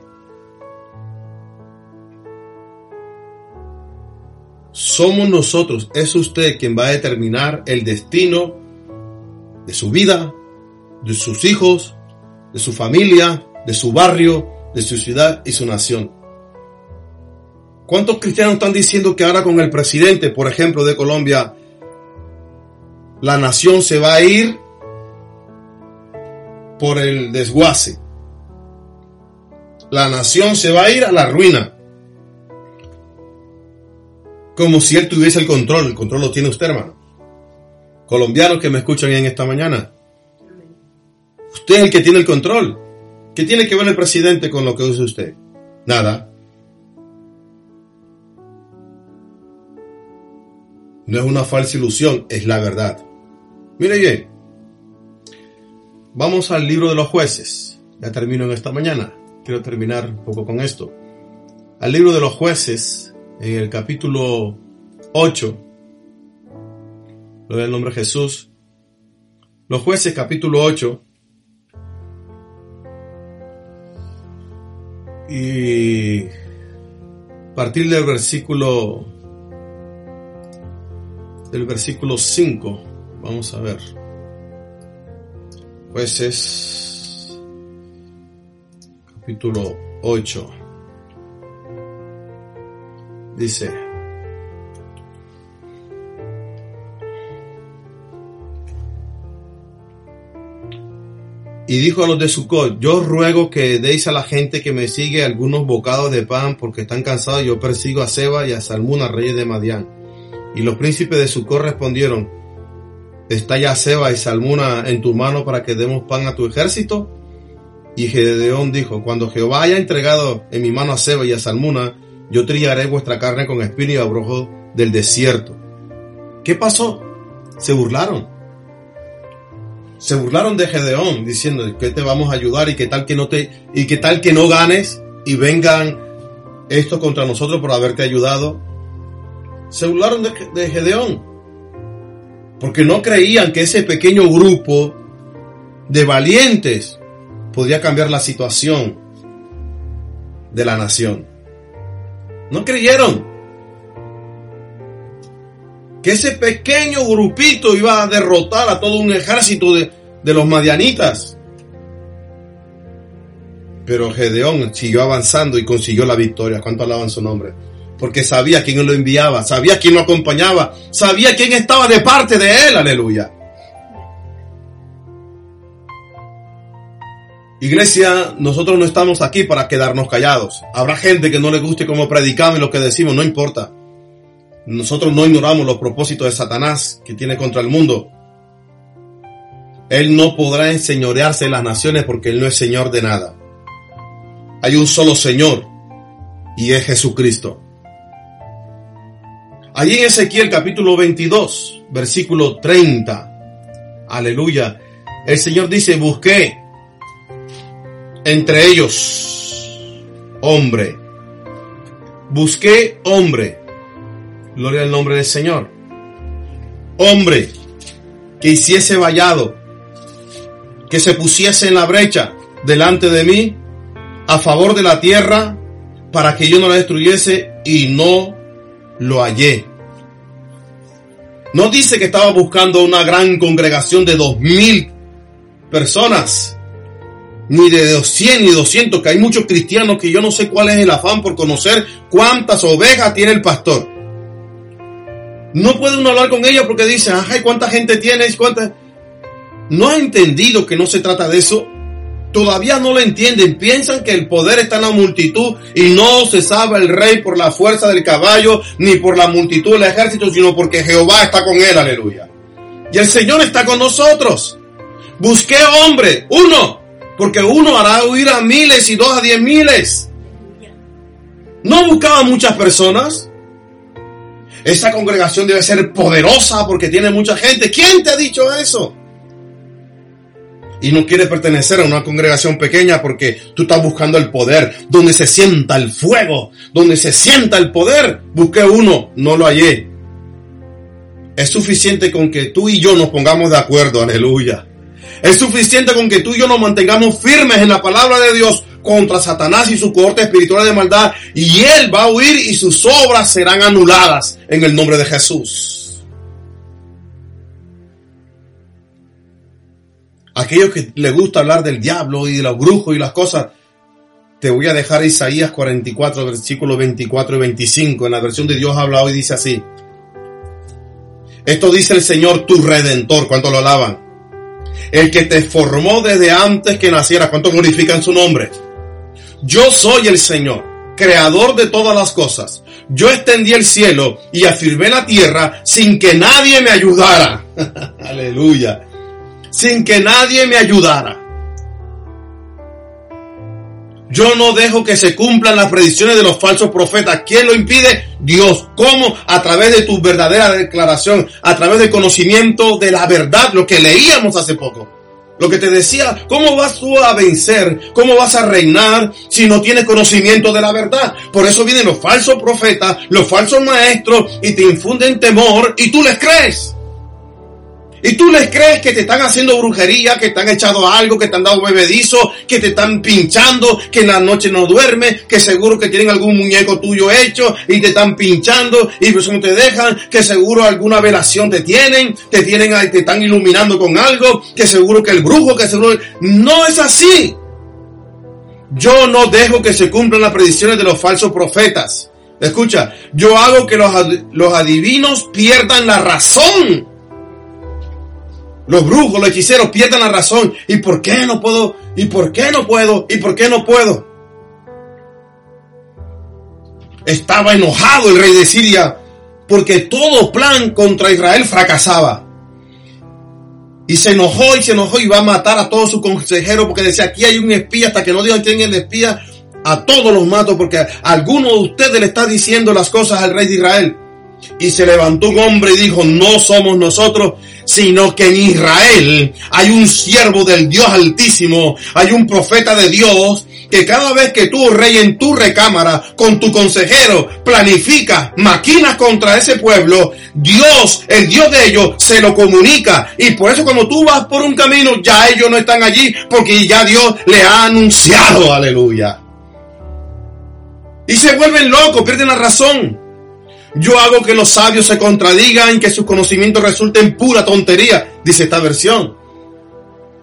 Somos nosotros, es usted quien va a determinar el destino de su vida, de sus hijos, de su familia, de su barrio, de su ciudad y su nación. ¿Cuántos cristianos están diciendo que ahora con el presidente, por ejemplo, de Colombia, la nación se va a ir por el desguace? La nación se va a ir a la ruina. Como si él tuviese el control. El control lo tiene usted, hermano. Colombianos que me escuchan en esta mañana. Usted es el que tiene el control. ¿Qué tiene que ver el presidente con lo que usa usted? Nada. No es una falsa ilusión, es la verdad. Mire bien, vamos al libro de los jueces. Ya termino en esta mañana. Quiero terminar un poco con esto. Al libro de los jueces, en el capítulo 8, lo del nombre Jesús. Los jueces, capítulo 8. Y a partir del versículo del versículo 5. Vamos a ver. Jueces capítulo 8. Dice, Y dijo a los de Sucot, yo ruego que deis a la gente que me sigue algunos bocados de pan porque están cansados, yo persigo a Seba y a Salmuna, reyes de Madián. Y los príncipes de Sucor respondieron, ¿está ya Seba y Salmuna en tu mano para que demos pan a tu ejército? Y Gedeón dijo, cuando Jehová haya entregado en mi mano a Seba y a Salmuna, yo trillaré vuestra carne con espino y abrojo del desierto. ¿Qué pasó? Se burlaron. Se burlaron de Gedeón diciendo que te vamos a ayudar y que tal que no te y que tal que no ganes y vengan esto contra nosotros por haberte ayudado se burlaron de, Gedeón. Porque no creían que ese pequeño grupo de valientes podía cambiar la situación de la nación. No creyeron que ese pequeño grupito iba a derrotar a todo un ejército de, de los madianitas. Pero Gedeón siguió avanzando y consiguió la victoria. ¿Cuánto alaban su nombre? porque sabía quién lo enviaba, sabía quién lo acompañaba, sabía quién estaba de parte de él, aleluya. Iglesia, nosotros no estamos aquí para quedarnos callados. Habrá gente que no le guste cómo predicamos y lo que decimos, no importa. Nosotros no ignoramos los propósitos de Satanás que tiene contra el mundo. Él no podrá enseñorearse en las naciones porque Él no es Señor de nada. Hay un solo Señor y es Jesucristo. Allí en Ezequiel capítulo 22, versículo 30. Aleluya. El Señor dice, busqué entre ellos hombre. Busqué hombre. Gloria al nombre del Señor. Hombre que hiciese vallado, que se pusiese en la brecha delante de mí a favor de la tierra para que yo no la destruyese y no lo hallé. No dice que estaba buscando una gran congregación de dos mil personas, ni de 200 ni 200, que hay muchos cristianos que yo no sé cuál es el afán por conocer cuántas ovejas tiene el pastor. No puede uno hablar con ellos porque dice, ay, ¿cuánta gente tienes? ¿Cuánta? ¿No ha entendido que no se trata de eso? todavía no lo entienden. Piensan que el poder está en la multitud y no se sabe el rey por la fuerza del caballo ni por la multitud del ejército, sino porque Jehová está con él, aleluya. Y el Señor está con nosotros. Busqué hombre, uno, porque uno hará huir a miles y dos a diez miles. No buscaba muchas personas. Esta congregación debe ser poderosa porque tiene mucha gente. ¿Quién te ha dicho eso? y no quieres pertenecer a una congregación pequeña porque tú estás buscando el poder, donde se sienta el fuego, donde se sienta el poder. Busqué uno, no lo hallé. Es suficiente con que tú y yo nos pongamos de acuerdo, aleluya. Es suficiente con que tú y yo nos mantengamos firmes en la palabra de Dios contra Satanás y su corte espiritual de maldad y él va a huir y sus obras serán anuladas en el nombre de Jesús. aquellos que les gusta hablar del diablo y de los brujos y las cosas, te voy a dejar Isaías 44, versículos 24 y 25. En la versión de Dios habla hoy, dice así. Esto dice el Señor tu redentor, cuando lo alaban. El que te formó desde antes que naciera, cuánto glorifican su nombre. Yo soy el Señor, creador de todas las cosas. Yo extendí el cielo y afirmé la tierra sin que nadie me ayudara. Aleluya sin que nadie me ayudara. Yo no dejo que se cumplan las predicciones de los falsos profetas. ¿Quién lo impide? Dios. ¿Cómo? A través de tu verdadera declaración, a través del conocimiento de la verdad, lo que leíamos hace poco. Lo que te decía, ¿cómo vas tú a vencer? ¿Cómo vas a reinar si no tienes conocimiento de la verdad? Por eso vienen los falsos profetas, los falsos maestros y te infunden temor y tú les crees. Y tú les crees que te están haciendo brujería, que te han echado algo, que te han dado bebedizo, que te están pinchando, que en la noche no duermes, que seguro que tienen algún muñeco tuyo hecho y te están pinchando y pues no te dejan, que seguro alguna velación te tienen, te tienen, te están iluminando con algo, que seguro que el brujo, que seguro... No es así. Yo no dejo que se cumplan las predicciones de los falsos profetas. Escucha, yo hago que los, los adivinos pierdan la razón los brujos, los hechiceros pierden la razón. ¿Y por qué no puedo? ¿Y por qué no puedo? ¿Y por qué no puedo? Estaba enojado el rey de Siria porque todo plan contra Israel fracasaba. Y se enojó y se enojó y va a matar a todos sus consejeros porque decía, aquí hay un espía, hasta que no digan quién es el espía, a todos los mato porque alguno de ustedes le está diciendo las cosas al rey de Israel. Y se levantó un hombre y dijo, no somos nosotros, sino que en Israel hay un siervo del Dios altísimo, hay un profeta de Dios, que cada vez que tú, rey, en tu recámara, con tu consejero, planifica, maquinas contra ese pueblo, Dios, el Dios de ellos, se lo comunica. Y por eso cuando tú vas por un camino, ya ellos no están allí, porque ya Dios le ha anunciado, aleluya. Y se vuelven locos, pierden la razón. Yo hago que los sabios se contradigan que sus conocimientos resulten pura tontería, dice esta versión.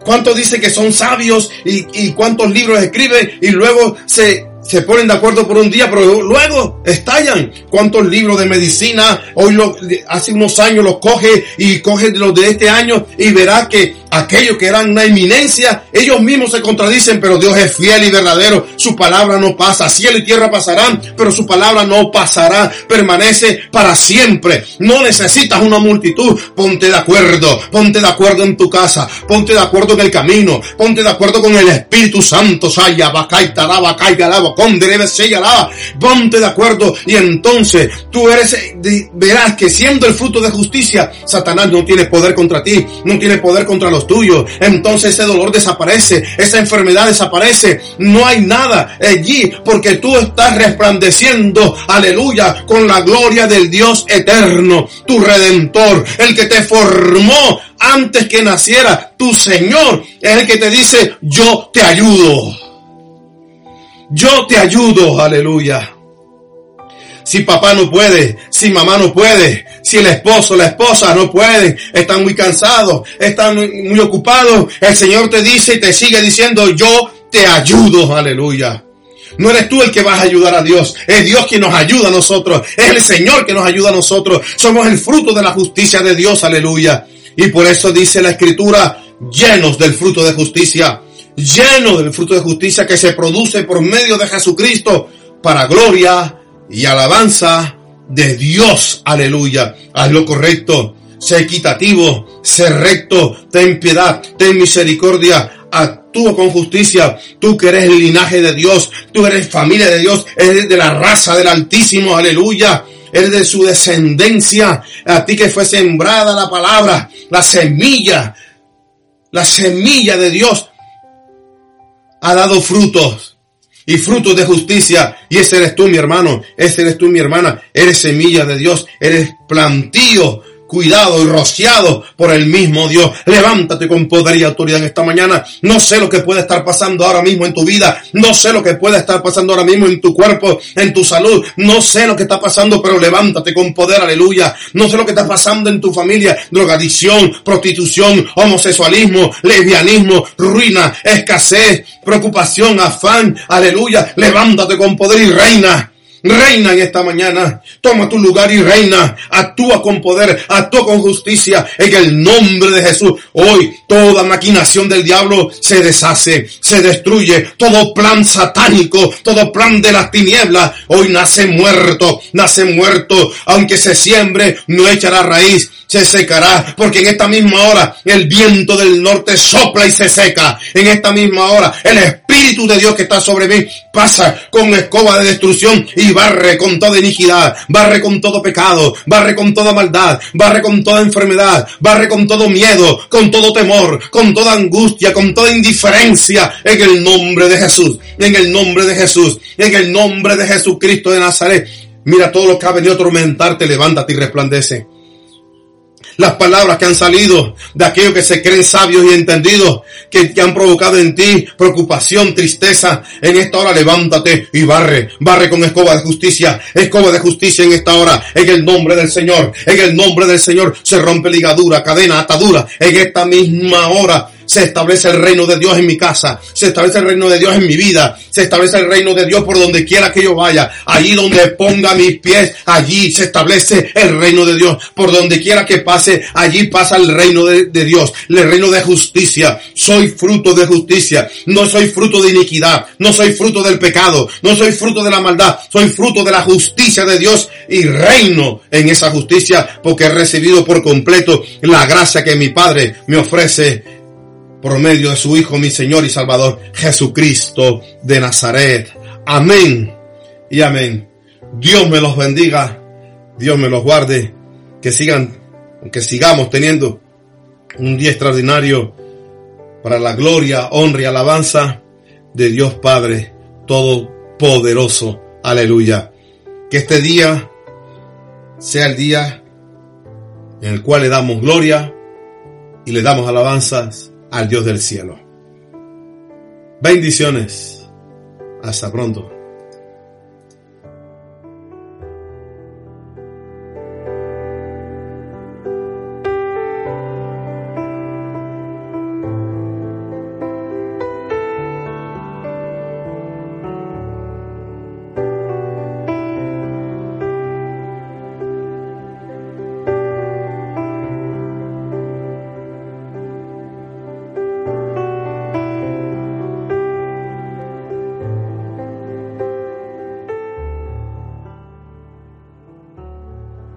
¿Cuántos dice que son sabios y, y cuántos libros escriben y luego se se ponen de acuerdo por un día, pero luego estallan. ¿Cuántos libros de medicina? Hoy lo, hace unos años los coge y coge los de este año y verá que aquellos que eran una eminencia, ellos mismos se contradicen, pero Dios es fiel y verdadero. Su palabra no pasa. Cielo y tierra pasarán, pero su palabra no pasará. Permanece para siempre. No necesitas una multitud. Ponte de acuerdo. Ponte de acuerdo en tu casa. Ponte de acuerdo en el camino. Ponte de acuerdo con el Espíritu Santo. Saya, taraba, Ponte de acuerdo y entonces tú eres, verás que siendo el fruto de justicia, Satanás no tiene poder contra ti, no tiene poder contra los tuyos. Entonces ese dolor desaparece, esa enfermedad desaparece, no hay nada allí porque tú estás resplandeciendo, aleluya, con la gloria del Dios eterno, tu redentor, el que te formó antes que naciera, tu Señor, es el que te dice, yo te ayudo. Yo te ayudo, aleluya. Si papá no puede, si mamá no puede, si el esposo, la esposa no puede, están muy cansados, están muy, ocupados, el Señor te dice y te sigue diciendo, yo te ayudo, aleluya. No eres tú el que vas a ayudar a Dios, es Dios quien nos ayuda a nosotros, es el Señor que nos ayuda a nosotros, somos el fruto de la justicia de Dios, aleluya. Y por eso dice la Escritura, llenos del fruto de justicia lleno del fruto de justicia que se produce por medio de Jesucristo para gloria y alabanza de Dios. Aleluya. Haz lo correcto. Sé equitativo. Sé recto. Ten piedad. Ten misericordia. Actúa con justicia. Tú que eres el linaje de Dios. Tú eres familia de Dios. Eres de la raza del Altísimo. Aleluya eres de su descendencia, a ti que fue sembrada la palabra, la semilla la semilla de Dios ha dado frutos y frutos de justicia. Y ese eres tú, mi hermano. Ese eres tú, mi hermana. Eres semilla de Dios. Eres plantío cuidado y rociado por el mismo Dios. Levántate con poder y autoridad en esta mañana. No sé lo que puede estar pasando ahora mismo en tu vida. No sé lo que puede estar pasando ahora mismo en tu cuerpo, en tu salud. No sé lo que está pasando, pero levántate con poder, aleluya. No sé lo que está pasando en tu familia. Drogadicción, prostitución, homosexualismo, lesbianismo, ruina, escasez, preocupación, afán, aleluya. Levántate con poder y reina. Reina en esta mañana. Toma tu lugar y reina. Actúa con poder, actúa con justicia en el nombre de Jesús. Hoy toda maquinación del diablo se deshace, se destruye. Todo plan satánico, todo plan de las tinieblas, hoy nace muerto, nace muerto. Aunque se siembre, no echará raíz se secará, porque en esta misma hora el viento del norte sopla y se seca. En esta misma hora el Espíritu de Dios que está sobre mí pasa con escoba de destrucción y barre con toda iniquidad, barre con todo pecado, barre con toda maldad, barre con toda enfermedad, barre con todo miedo, con todo temor, con toda angustia, con toda indiferencia, en el nombre de Jesús, en el nombre de Jesús, en el nombre de Jesucristo de Nazaret. Mira todo lo que ha venido a atormentarte, levántate y resplandece las palabras que han salido de aquellos que se creen sabios y entendidos, que, han provocado en ti preocupación, tristeza. En esta hora levántate y barre, barre con escoba de justicia, escoba de justicia en esta hora, en el nombre del Señor, en el nombre del Señor se rompe ligadura, cadena, atadura, en esta misma hora se establece el reino de Dios en mi casa, se establece el reino de Dios en mi vida, se establece el reino de Dios por donde quiera que yo vaya, allí donde ponga mis pies, allí se establece el reino de Dios, por donde quiera que pase, allí pasa el reino de, Dios, el reino de justicia, soy fruto de justicia, no soy fruto de iniquidad, no soy fruto del pecado, no soy fruto de la maldad, soy fruto de la justicia de Dios y reino en esa justicia porque he recibido por completo la gracia que mi Padre me ofrece por medio de su Hijo, mi Señor y Salvador, Jesucristo de Nazaret. Amén y amén. Dios me los bendiga, Dios me los guarde, que sigan, que sigamos teniendo un día extraordinario para la gloria, honra y alabanza de Dios Padre Todopoderoso. Aleluya. Que este día sea el día en el cual le damos gloria y le damos alabanzas al Dios del cielo. Bendiciones. Hasta pronto.